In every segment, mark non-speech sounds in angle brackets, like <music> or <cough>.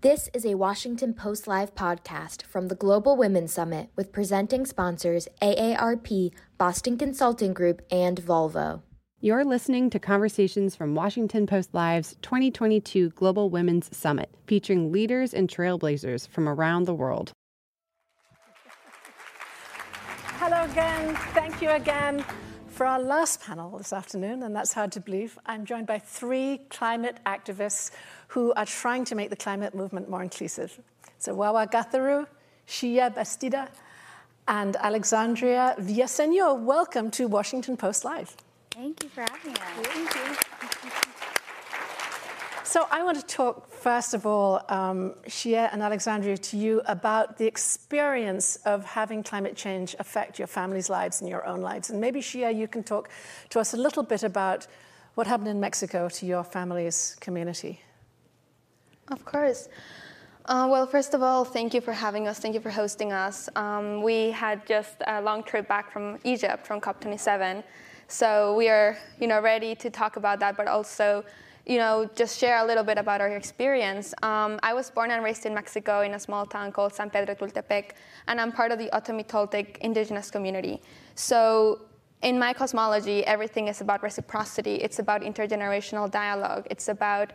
This is a Washington Post Live podcast from the Global Women's Summit with presenting sponsors AARP, Boston Consulting Group, and Volvo. You're listening to conversations from Washington Post Live's 2022 Global Women's Summit, featuring leaders and trailblazers from around the world. Hello again. Thank you again. For our last panel this afternoon, and that's hard to believe, I'm joined by three climate activists who are trying to make the climate movement more inclusive. So Wawa Gatheru, Xiye Bastida, and Alexandria Villaseñor. Welcome to Washington Post Live. Thank you for having us. Thank you. So I want to talk first of all, um, Xiye and Alexandria, to you about the experience of having climate change affect your family's lives and your own lives. And maybe Xiye, you can talk to us a little bit about what happened in Mexico to your family's community. Of course. Uh, well, first of all, thank you for having us. Thank you for hosting us. Um, we had just a long trip back from Egypt, from COP27. So we are, you know, ready to talk about that, but also, you know, just share a little bit about our experience. Um, I was born and raised in Mexico in a small town called San Pedro Tultepec, and I'm part of the Otomi Toltec indigenous community. So in my cosmology, everything is about reciprocity. It's about intergenerational dialogue. It's about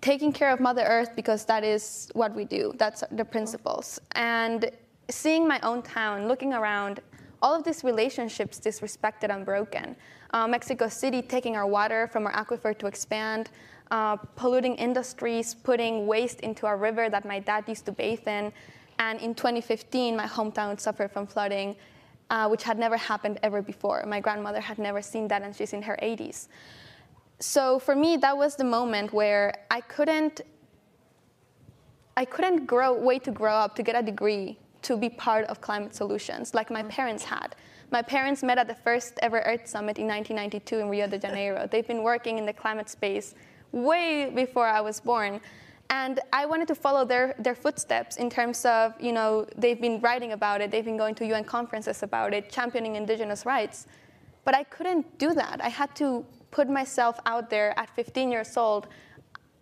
taking care of Mother Earth because that is what we do. That's the principles. And seeing my own town, looking around, all of these relationships disrespected and broken. Uh, Mexico City taking our water from our aquifer to expand, uh, polluting industries, putting waste into our river that my dad used to bathe in. And in 2015, my hometown suffered from flooding, uh, which had never happened ever before. My grandmother had never seen that, and she's in her 80s so for me, that was the moment where I couldn't, I couldn't grow, wait to grow up to get a degree to be part of climate solutions like my mm. parents had. My parents met at the first ever Earth Summit in 1992 in Rio de Janeiro. They've been working in the climate space way before I was born. And I wanted to follow their, their footsteps in terms of, you know, they've been writing about it, they've been going to UN conferences about it, championing indigenous rights. But I couldn't do that. I had to put myself out there at 15 years old.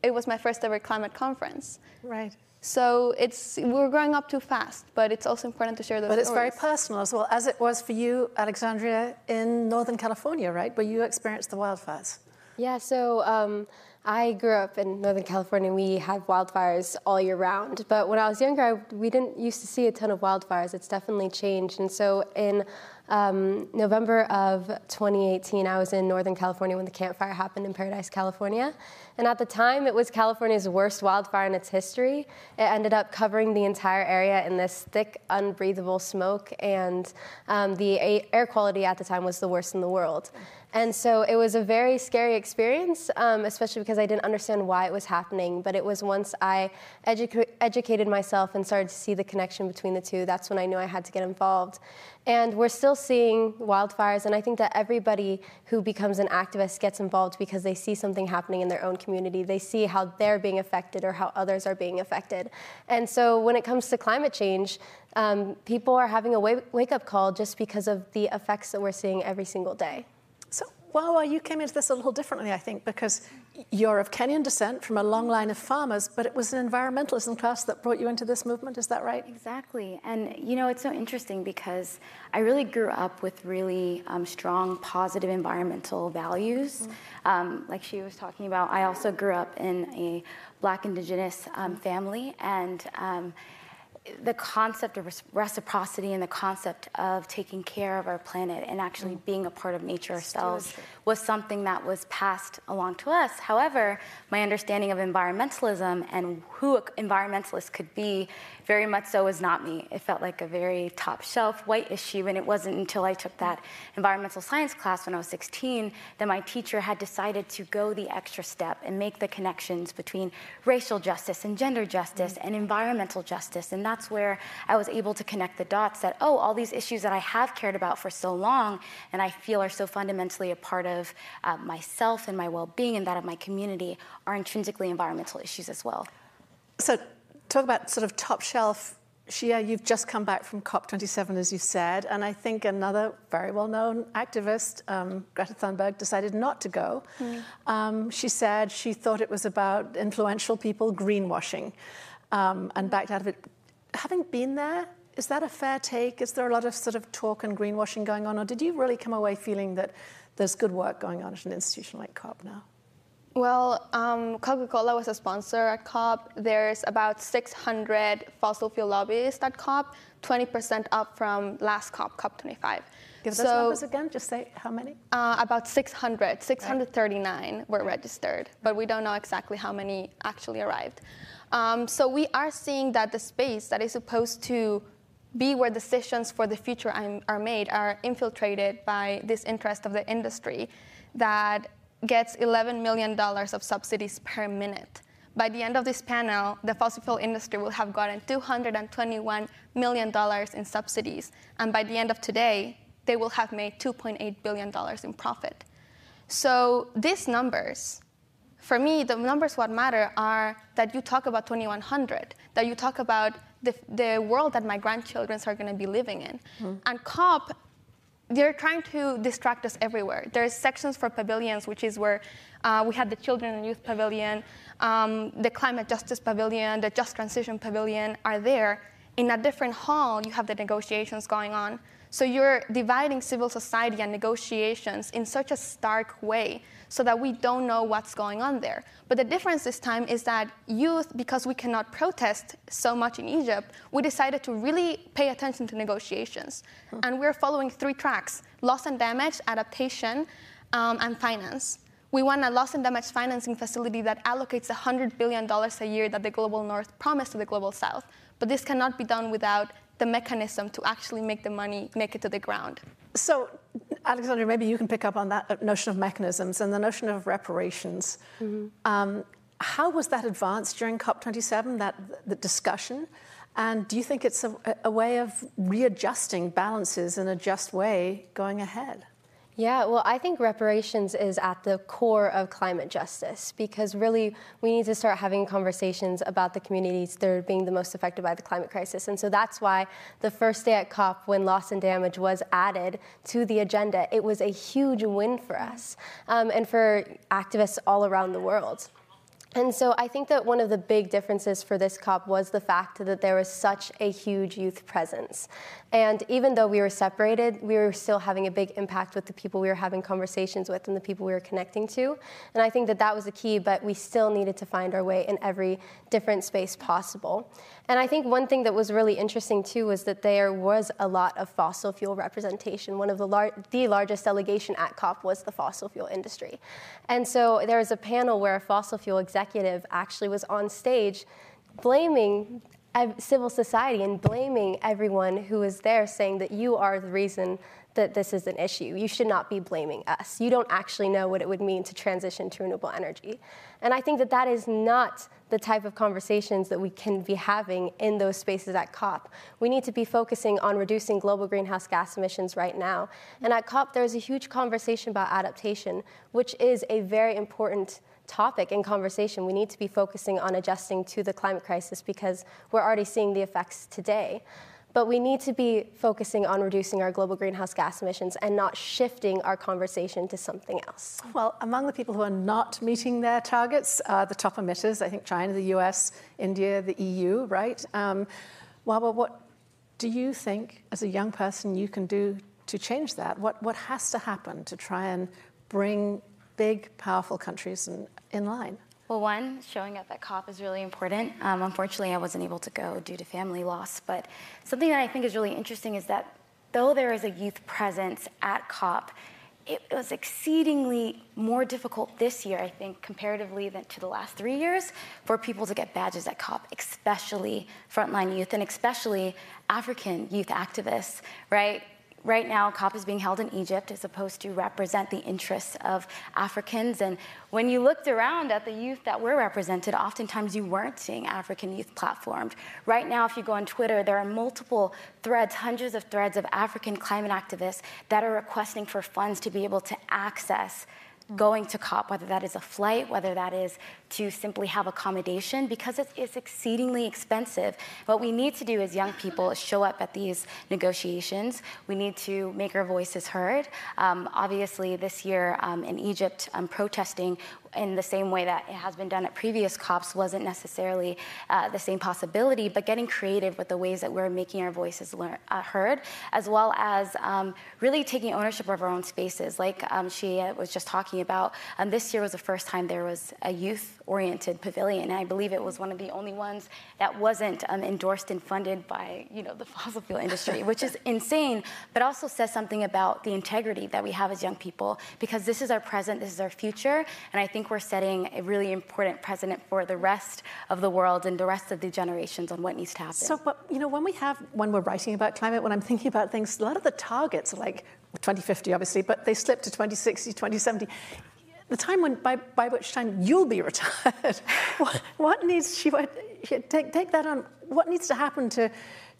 It was my first ever climate conference. Right. So it's we're growing up too fast, but it's also important to share those. But it's stories. very personal as well, as it was for you, Alexandria, in Northern California, right, where you experienced the wildfires. Yeah. So. Um, I grew up in Northern California. We had wildfires all year round. But when I was younger, I, we didn't used to see a ton of wildfires. It's definitely changed. And so in um, November of 2018, I was in Northern California when the Camp Fire happened in Paradise, California. And at the time, it was California's worst wildfire in its history. It ended up covering the entire area in this thick, unbreathable smoke, and um, the air quality at the time was the worst in the world. And so it was a very scary experience, um, especially because I didn't understand why it was happening. But it was once I educa- educated myself and started to see the connection between the two, that's when I knew I had to get involved. And we're still seeing wildfires, and I think that everybody who becomes an activist gets involved because they see something happening in their own community. They see how they're being affected or how others are being affected. And so when it comes to climate change, um, people are having a wake up call just because of the effects that we're seeing every single day. Well, you came into this a little differently, I think, because you're of Kenyan descent from a long line of farmers, but it was an environmentalism class that brought you into this movement. Is that right? Exactly. And, you know, it's so interesting because I really grew up with really um, strong, positive environmental values. Mm-hmm. Um, like she was talking about, I also grew up in a Black Indigenous um, family, and um, the concept of reciprocity and the concept of taking care of our planet and actually mm. being a part of nature ourselves was something that was passed along to us. However, my understanding of environmentalism and who environmentalists could be very much so was not me. It felt like a very top shelf white issue, and it wasn't until I took that environmental science class when I was 16 that my teacher had decided to go the extra step and make the connections between racial justice and gender justice mm-hmm. and environmental justice. And that's where I was able to connect the dots that, oh, all these issues that I have cared about for so long and I feel are so fundamentally a part of uh, myself and my well being and that of my community are intrinsically environmental issues as well. So, talk about sort of top shelf Xiye, you've just come back from COP27, as you said, and I think another very well known activist, um, Greta Thunberg, decided not to go. Mm. Um, she said she thought it was about influential people greenwashing um, and backed out of it. Having been there, is that a fair take? Is there a lot of sort of talk and greenwashing going on, or did you really come away feeling that there's good work going on at an institution like COP now? Well, um, Coca Cola was a sponsor at COP. There's about 600 fossil fuel lobbyists at COP, 20% up from last COP, COP25. Give so, those numbers again, just say how many? Uh, about 600. 639 right. were registered, but we don't know exactly how many actually arrived. Um, so we are seeing that the space that is supposed to be where decisions for the future are made are infiltrated by this interest of the industry that gets $11 million of subsidies per minute. By the end of this panel, the fossil fuel industry will have gotten $221 million in subsidies. And by the end of today, they will have made $2.8 billion in profit. So these numbers, for me, the numbers what matter are that you talk about 2100, that you talk about the, the world that my grandchildren are going to be living in. Mm. And COP they're trying to distract us everywhere. There's sections for pavilions, which is where uh, we had the Children and Youth Pavilion, um, the Climate Justice Pavilion, the Just Transition Pavilion are there. In a different hall, you have the negotiations going on. So you're dividing civil society and negotiations in such a stark way so that we don't know what's going on there. But the difference this time is that youth, because we cannot protest so much in Egypt, we decided to really pay attention to negotiations. Hmm. And we're following three tracks loss and damage, adaptation, um, and finance. We want a loss and damage financing facility that allocates $100 billion a year that the global north promised to the global south. But this cannot be done without the mechanism to actually make the money make it to the ground. So, Alexandra, maybe you can pick up on that notion of mechanisms and the notion of reparations. Mm-hmm. Um, how was that advanced during COP27, that the discussion? And do you think it's a, a way of readjusting balances in a just way going ahead? Yeah, well, I think reparations is at the core of climate justice because really we need to start having conversations about the communities that are being the most affected by the climate crisis. And so that's why the first day at COP, when loss and damage was added to the agenda, it was a huge win for us um, and for activists all around the world. And so I think that one of the big differences for this COP was the fact that there was such a huge youth presence. And even though we were separated, we were still having a big impact with the people we were having conversations with and the people we were connecting to. And I think that that was the key, but we still needed to find our way in every different space possible. And I think one thing that was really interesting too was that there was a lot of fossil fuel representation. One of the, lar- the largest delegation at COP was the fossil fuel industry. And so there was a panel where a fossil fuel executive actually was on stage blaming civil society and blaming everyone who was there, saying that you are the reason that this is an issue. You should not be blaming us. You don't actually know what it would mean to transition to renewable energy. And I think that that is not the type of conversations that we can be having in those spaces at COP. We need to be focusing on reducing global greenhouse gas emissions right now. And at COP, there's a huge conversation about adaptation, which is a very important topic in conversation. We need to be focusing on adjusting to the climate crisis because we're already seeing the effects today but we need to be focusing on reducing our global greenhouse gas emissions and not shifting our conversation to something else. Well, among the people who are not meeting their targets are the top emitters, I think China, the US, India, the EU, right? Um, Wawa, what do you think, as a young person, you can do to change that? What, what has to happen to try and bring big, powerful countries in, in line? Well, one, showing up at COP is really important. Um, unfortunately, I wasn't able to go due to family loss. But something that I think is really interesting is that though there is a youth presence at COP, it was exceedingly more difficult this year, I think, comparatively than to the last three years, for people to get badges at COP, especially frontline youth and especially African youth activists, right? Right now, COP is being held in Egypt as opposed to represent the interests of Africans. And when you looked around at the youth that were represented, oftentimes you weren't seeing African youth platformed. Right now, if you go on Twitter, there are multiple threads, hundreds of threads of African climate activists that are requesting for funds to be able to access going to COP, whether that is a flight, whether that is to simply have accommodation, because it's, it's, exceedingly expensive. What we need to do as young people is show up at these negotiations. We need to make our voices heard. Um, obviously, this year um, in Egypt, um, protesting in the same way that it has been done at previous COPs wasn't necessarily uh, the same possibility, but getting creative with the ways that we're making our voices lear- uh, heard, as well as um, really taking ownership of our own spaces. Like um, she was just talking about, um, this year was the first time there was a youth oriented pavilion. And I believe it was one of the only ones that wasn't um, endorsed and funded by you know the <laughs> fossil fuel industry, which is insane, but also says something about the integrity that we have as young people because this is our present, this is our future, and I think we're setting a really important precedent for the rest of the world and the rest of the generations on what needs to happen. So, but you know, when we have when we're writing about climate, when I'm thinking about things, a lot of the targets are like 2050, obviously, but they slip to 2060, 2070 the time when by, by which time you'll be <laughs> retired. what, what, needs she would take take that on? What needs to happen to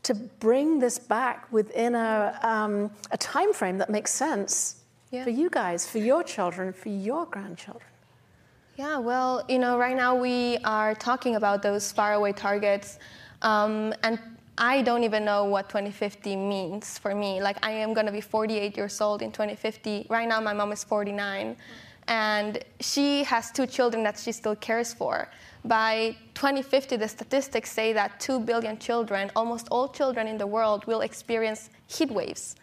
to bring this back within a um, a time frame that makes sense yeah. for you guys, for your children, for your grandchildren? Yeah, well, you know, right now we are talking about those faraway targets, um, and I don't even know what 2050 means for me. Like, I am going to be 48 years old in 2050. Right now, my mom is 49 and she has two children that she still cares for. By 2050, the statistics say that 2 billion children, almost all children in the world, will experience heat waves.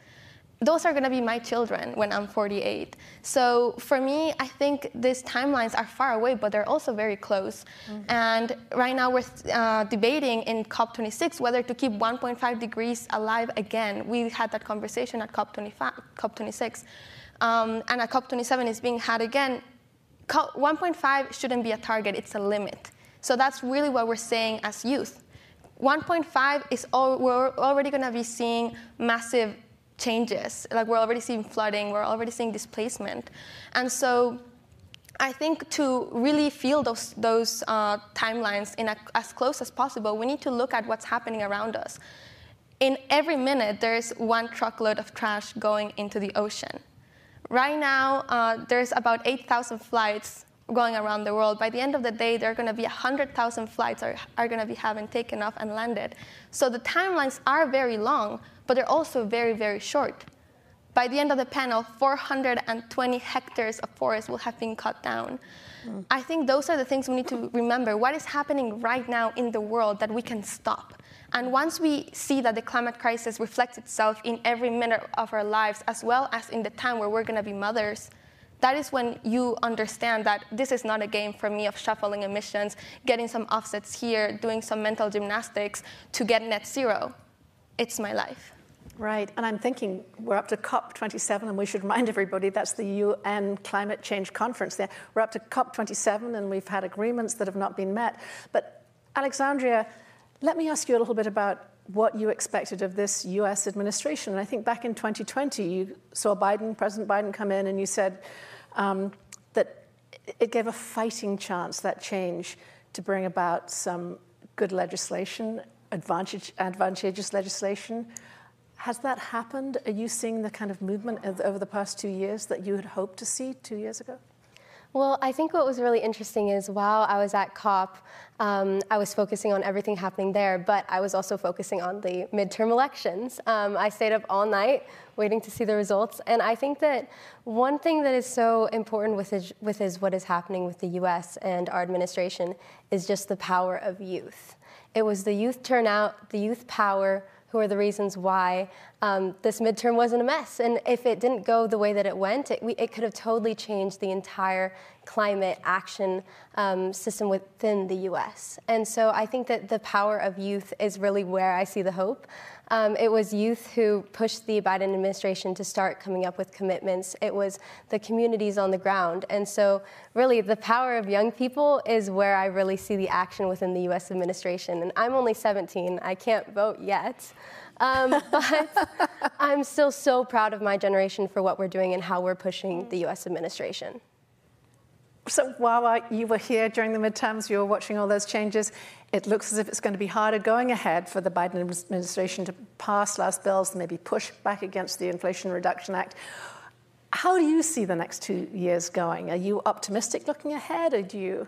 Those are going to be my children when I'm 48. So for me, I think these timelines are far away, but they're also very close. Mm-hmm. And right now, we're uh, debating in COP26 whether to keep 1.5 degrees alive again. We had that conversation at COP25, COP26 um, and at COP27 is being had again, 1.5 shouldn't be a target, it's a limit. So that's really what we're saying as youth. 1.5 is all, we're already going to be seeing massive changes. Like we're already seeing flooding, we're already seeing displacement. And so I think to really feel those, those uh, timelines in a, as close as possible, we need to look at what's happening around us. In every minute, there's one truckload of trash going into the ocean. Right now, uh, there's about 8,000 flights going around the world. By the end of the day, there are going to be 100,000 flights are, are going to be having taken off and landed. So the timelines are very long, but they're also very, very short. By the end of the panel, 420 hectares of forest will have been cut down. Mm. I think those are the things we need to remember. What is happening right now in the world that we can stop? And once we see that the climate crisis reflects itself in every minute of our lives, as well as in the time where we're going to be mothers, that is when you understand that this is not a game for me of shuffling emissions, getting some offsets here, doing some mental gymnastics to get net zero. It's my life. Right, and I'm thinking we're up to COP27, and we should remind everybody that's the UN Climate Change Conference there. We're up to COP27, and we've had agreements that have not been met. But Alexandria, let me ask you a little bit about what you expected of this US administration. And I think back in 2020, you saw Biden, President Biden, come in and you said um, that it gave a fighting chance, that change, to bring about some good legislation, advantage, advantageous legislation. Has that happened? Are you seeing the kind of movement over the past two years that you had hoped to see two years ago? Well, I think what was really interesting is while I was at COP, um, I was focusing on everything happening there, but I was also focusing on the midterm elections. Um, I stayed up all night waiting to see the results, and I think that one thing that is so important with, is, with is what is happening with the U.S. and our administration is just the power of youth. It was the youth turnout, the youth power, who are the reasons why um, this midterm wasn't a mess. And if it didn't go the way that it went, it, we, it could have totally changed the entire climate action um, system within the US. And so I think that the power of youth is really where I see the hope. Um, it was youth who pushed the Biden administration to start coming up with commitments. It was the communities on the ground. And so, really, the power of young people is where I really see the action within the US administration. And I'm only 17, I can't vote yet. Um, <laughs> but I'm still so proud of my generation for what we're doing and how we're pushing the US administration. So while you were here during the midterms, you were watching all those changes, it looks as if it's going to be harder going ahead for the Biden administration to pass last bills and maybe push back against the Inflation Reduction Act. How do you see the next two years going? Are you optimistic looking ahead, or do you?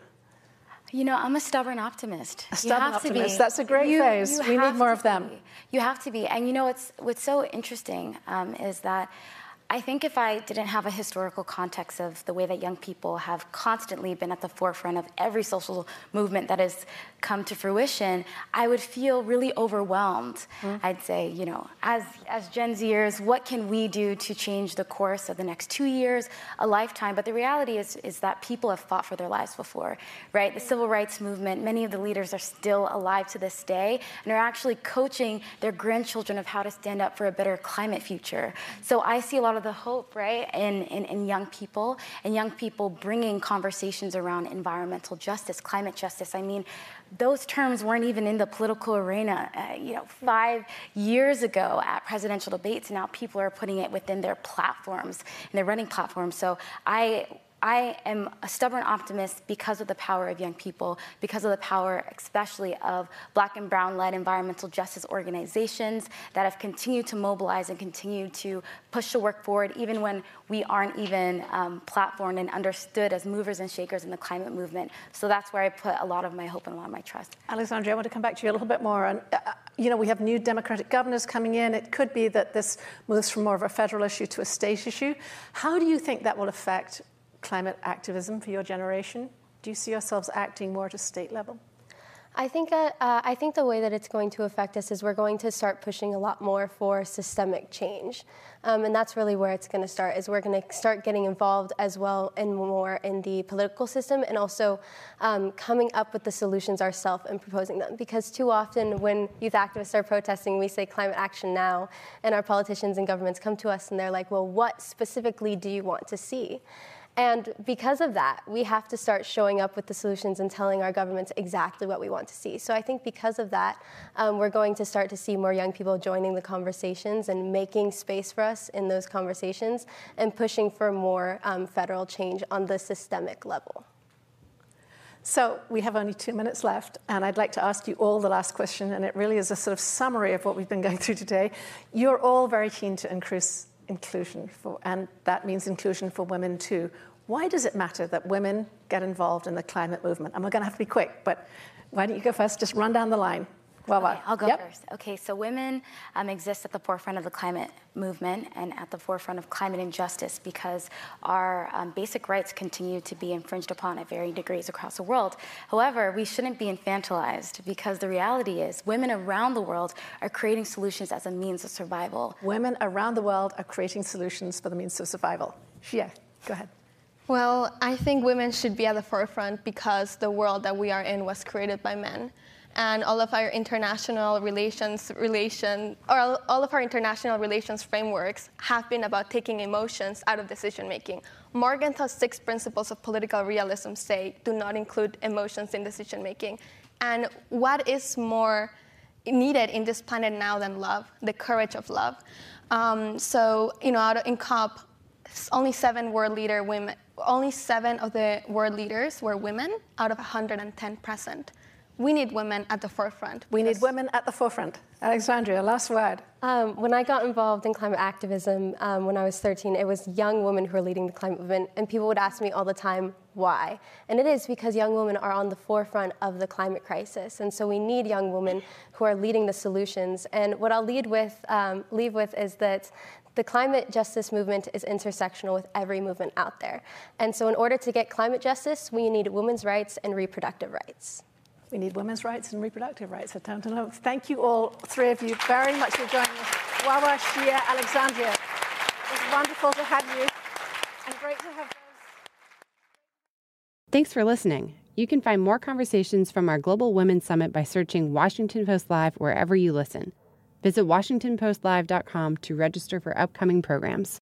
You know, I'm a stubborn optimist. A stubborn optimist. That's a great you, phrase. You we need more of them. Be. You have to be. And you know, what's what's so interesting um, is that I think if I didn't have a historical context of the way that young people have constantly been at the forefront of every social movement that has come to fruition, I would feel really overwhelmed. Mm. I'd say, you know, as, as Gen Zers, what can we do to change the course of the next two years, a lifetime? But the reality is, is that people have fought for their lives before, right? The civil rights movement, many of the leaders are still alive to this day and are actually coaching their grandchildren of how to stand up for a better climate future. So I see a lot of the hope, right, in, in, in young people and young people bringing conversations around environmental justice, climate justice. I mean, those terms weren't even in the political arena, uh, you know, five years ago at presidential debates. Now people are putting it within their platforms and their running platforms. So I I am a stubborn optimist because of the power of young people, because of the power, especially of black and brown led environmental justice organizations that have continued to mobilize and continue to push the work forward, even when we aren't even um, platformed and understood as movers and shakers in the climate movement. So that's where I put a lot of my hope and a lot of my trust. Alexandria, I want to come back to you a little bit more. And, uh, you know, we have new Democratic governors coming in. It could be that this moves from more of a federal issue to a state issue. How do you think that will affect climate activism for your generation? Do you see yourselves acting more at a state level? I think uh, uh, I think the way that it's going to affect us is we're going to start pushing a lot more for systemic change, um, and that's really where it's going to start. Is we're going to start getting involved as well and more in the political system, and also um, coming up with the solutions ourselves and proposing them. Because too often, when youth activists are protesting, we say climate action now, and our politicians and governments come to us and they're like, "Well, what specifically do you want to see?" And because of that, we have to start showing up with the solutions and telling our governments exactly what we want to see. So I think because of that, um, we're going to start to see more young people joining the conversations and making space for us in those conversations and pushing for more um, federal change on the systemic level. So we have only two minutes left, and I'd like to ask you all the last question, and it really is a sort of summary of what we've been going through today. You're all very keen to increase inclusion, for, and that means inclusion for women too. Why does it matter that women get involved in the climate movement? And we're going to have to be quick, but why don't you go first? Just run down the line. Well, okay, I'll go yep. first. Okay, so women um, exist at the forefront of the climate movement and at the forefront of climate injustice because our um, basic rights continue to be infringed upon at varying degrees across the world. However, we shouldn't be infantilized because the reality is women around the world are creating solutions as a means of survival. Women around the world are creating solutions for the means of survival. Xiye, go ahead. Well, I think women should be at the forefront because the world that we are in was created by men and all of our international relations relation or all of our international relations frameworks have been about taking emotions out of decision making. Morgenthau's six principles of political realism say do not include emotions in decision making. And what is more needed in this planet now than love, the courage of love. Um, so, you know, out in COP, only seven world leader women, only seven of the world leaders were women out of 110 present we need women at the forefront. We need women at the forefront. Alexandria, last word. Um, when I got involved in climate activism um, when I was 13, it was young women who were leading the climate movement, and people would ask me all the time, why? And it is because young women are on the forefront of the climate crisis, and so we need young women who are leading the solutions. And what I'll lead with, um, leave with is that the climate justice movement is intersectional with every movement out there. And so, in order to get climate justice, we need women's rights and reproductive rights. We need women's rights and reproductive rights at Downton Thank you all, three of you, very much for joining us. Wawa, Xiye, Alexandria. It was wonderful to have you and great to have those. Thanks for listening. You can find more conversations from our Global Women's Summit by searching Washington Post Live wherever you listen. Visit WashingtonPostLive.com to register for upcoming programs.